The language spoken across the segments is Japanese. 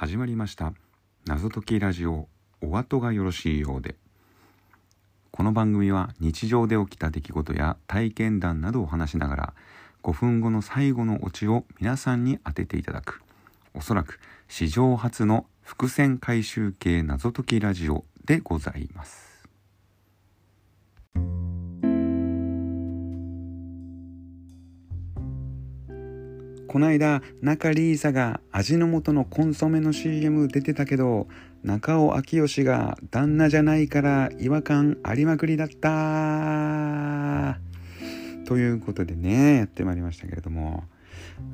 始まりました。謎解きラジオお後がよろしいようで。この番組は日常で起きた出来事や体験談などを話しながら5分後の最後のオチを皆さんに当てていただく。おそらく史上初の伏線回収系謎解きラジオでございます。こないだ中里依紗が味の素のコンソメの CM 出てたけど中尾明義が旦那じゃないから違和感ありまくりだった。ということでねやってまいりましたけれども。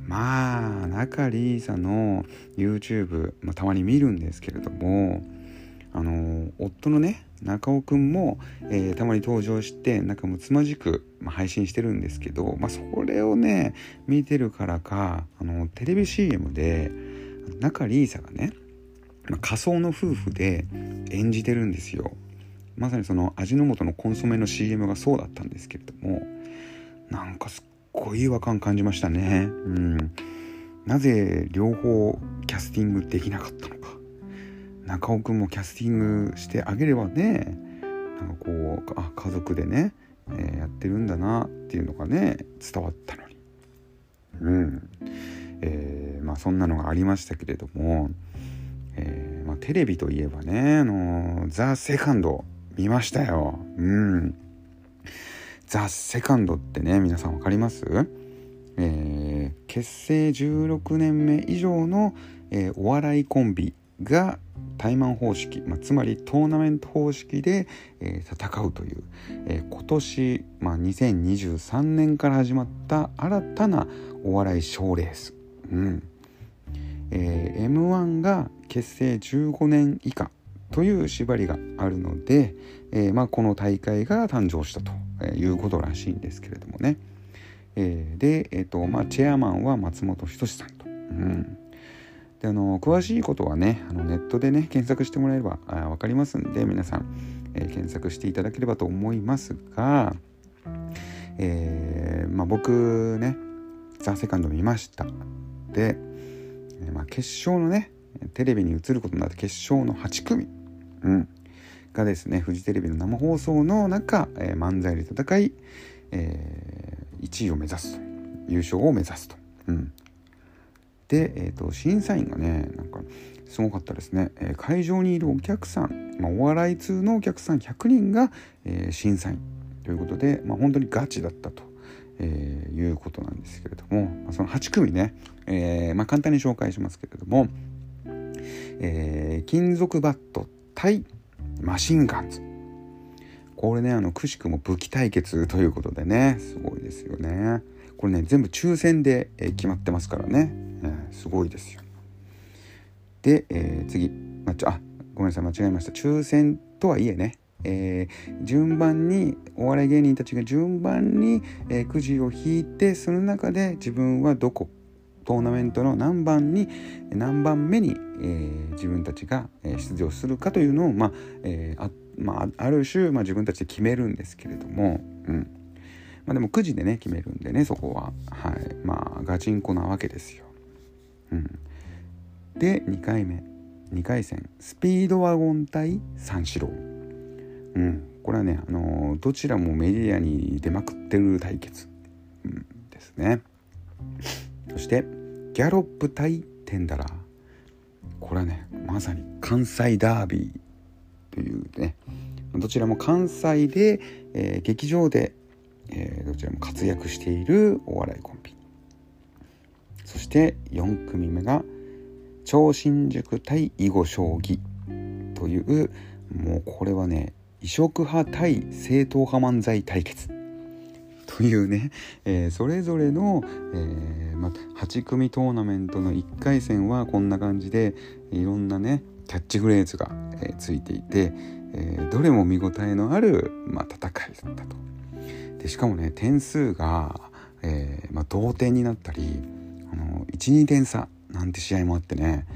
まあ中里依紗の YouTube、まあ、たまに見るんですけれどもあの夫のね中尾くんも、えー、たまに登場してなんかもうつまじく、まあ、配信してるんですけど、まあ、それをね見てるからかあのテレビ CM で中里依紗がね、まあ、仮想の夫婦で演じてるんですよ。まさにその味の素のコンソメの CM がそうだったんですけれどもなんかすっごい違和感感じましたね。うん。なぜ両方キャスティングできなかったのか。中尾くんもキャスティングしてあげればねなんかこうあ家族でね、えー、やってるんだなっていうのがね伝わったのに。うん。えー、まあそんなのがありましたけれども、えーまあ、テレビといえばね「あのザ・セカンド見ましたよ。うん。ザ・セカンドってね皆さん分かります？えー、結成16年目以上の、えー、お笑いコンビが対マン方式、まあ、つまりトーナメント方式で、えー、戦うという、えー、今年、まあ、2023年から始まった新たなお笑い賞レース、うん。えー、m 1が結成15年以下という縛りがあるので、えーまあ、この大会が誕生したということらしいんですけれどもね、えー、で、えーとまあ、チェアマンは松本人志さんと。うん。であの詳しいことはねあのネットでね検索してもらえればあ分かりますんで皆さん、えー、検索していただければと思いますが、えー、まあ、僕ね「ザ・セカンド見ましたで、え、まあ、決勝のねテレビに映ることになった決勝の8組、うん、がですねフジテレビの生放送の中、え漫才で戦い、え1位を目指す優勝を目指すと。うんで、えーと、審査員がねなんかすごかったですね、えー、会場にいるお客さん、まあ、お笑い通のお客さん100人が、えー、審査員ということで、まあ、本当にガチだったと、えー、いうことなんですけれども、まあ、その8組ね、えまあ、簡単に紹介しますけれども、え金属バット対マシンガンズ。これねあのくしくも武器対決ということでねすごいですよね。これね全部抽選で、え決まってますからね。えー、すごいですよ。で、えー、次、まあ、ごめんなさい。間違えました。抽選とはいえね、えー、順番にお笑い芸人たちが順番に、えー、くじを引いてその中で自分はどこトーナメントの何番に何番目に、えー、自分たちが出場するかというのを、まあえーあまあ、ある種、まあ、自分たちで決めるんですけれども、うん。まあ、でもくじでね決めるんでねそこは、はい。まあ、ガチンコなわけですよ。うん、で2回目。2回戦。スピードワゴン対三四郎、うん、これはね、あのー、どちらもメディアに出まくってる対決、うん、ですね。そしてギャロップ対テンダラー。これはねまさに関西ダービーというねどちらも関西で、えー、劇場で、えー、どちらも活躍しているお笑いコンビ。そして4組目が超新塾対囲碁将棋というもうこれはね異色派対正統派漫才対決。というね、えー、それぞれの、えーま、8組トーナメントの1回戦はこんな感じでいろんなねキャッチフレーズが、えー、ついていて、えー、どれも見応えのある、ま、戦いだったと。でしかもね点数が、えーま、同点になったり12点差なんて試合もあってね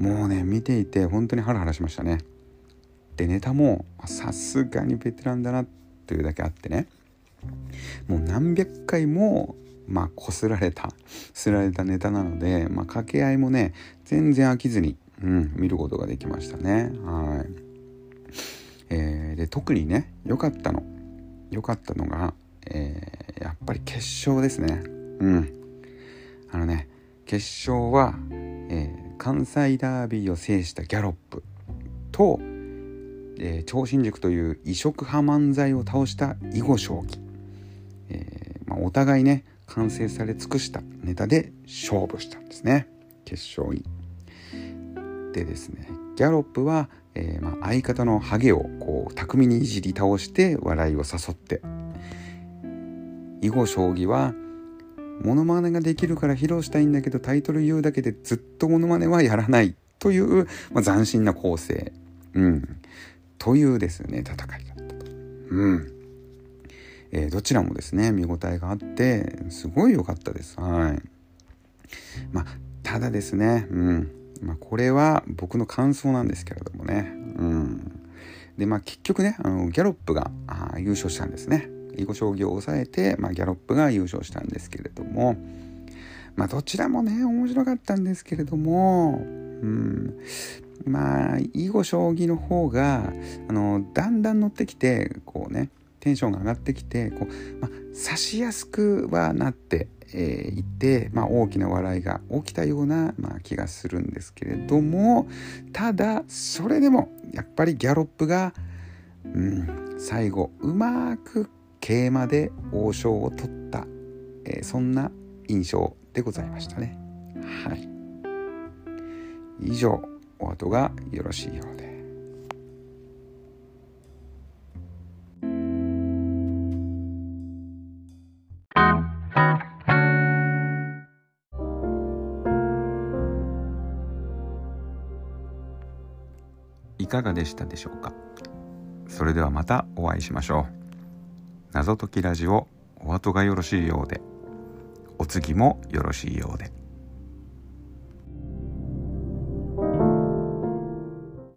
もうね見ていて本当にハラハラしましたねでネタもさすがにベテランだなというだけあってねもう何百回もまあこすられたすられたネタなので、まあ、掛け合いもね全然飽きずに、うん、見ることができましたね。はい、えー、で特にね良かったの良かったのが、えー、やっぱり決勝ですね。うん、あのね決勝は、えー、関西ダービーを制したギャロップと、えー、超新塾という異色派漫才を倒した囲碁将棋、お互いね完成され尽くしたネタで勝負したんですね。決勝に。でですねギャロップは、えーま、相方のハゲをこう巧みにいじり倒して笑いを誘って囲碁将棋はモノマネができるから披露したいんだけどタイトル言うだけでずっとモノマネはやらない。という、まあ、斬新な構成、うん、というですね戦いだったと。うん。えー、どちらもですね見応えがあってすごい良かったです。はい。まあただですね、うんまあ、これは僕の感想なんですけれどもね、うん、でまあ結局ねあのギャロップが優勝したんですね。囲碁将棋を抑えて、まあ、ギャロップが優勝したんですけれども、まあ、どちらもね面白かったんですけれども、うん、まあ囲碁将棋の方があのだんだん乗ってきてこうねテンションが上がってきてこう、まあ、指しやすくはなってえー、いて、まあ、大きな笑いが起きたような、まあ、気がするんですけれどもただそれでもやっぱりギャロップが、うん、最後うまく桂馬で王将を取った、えー、そんな印象でございましたね。はい。以上、お後がよろしいようで。かがでしたでしょうか？それではまたお会いしましょう。謎解きラジオお後がよろしいようでお次もよろしいようで。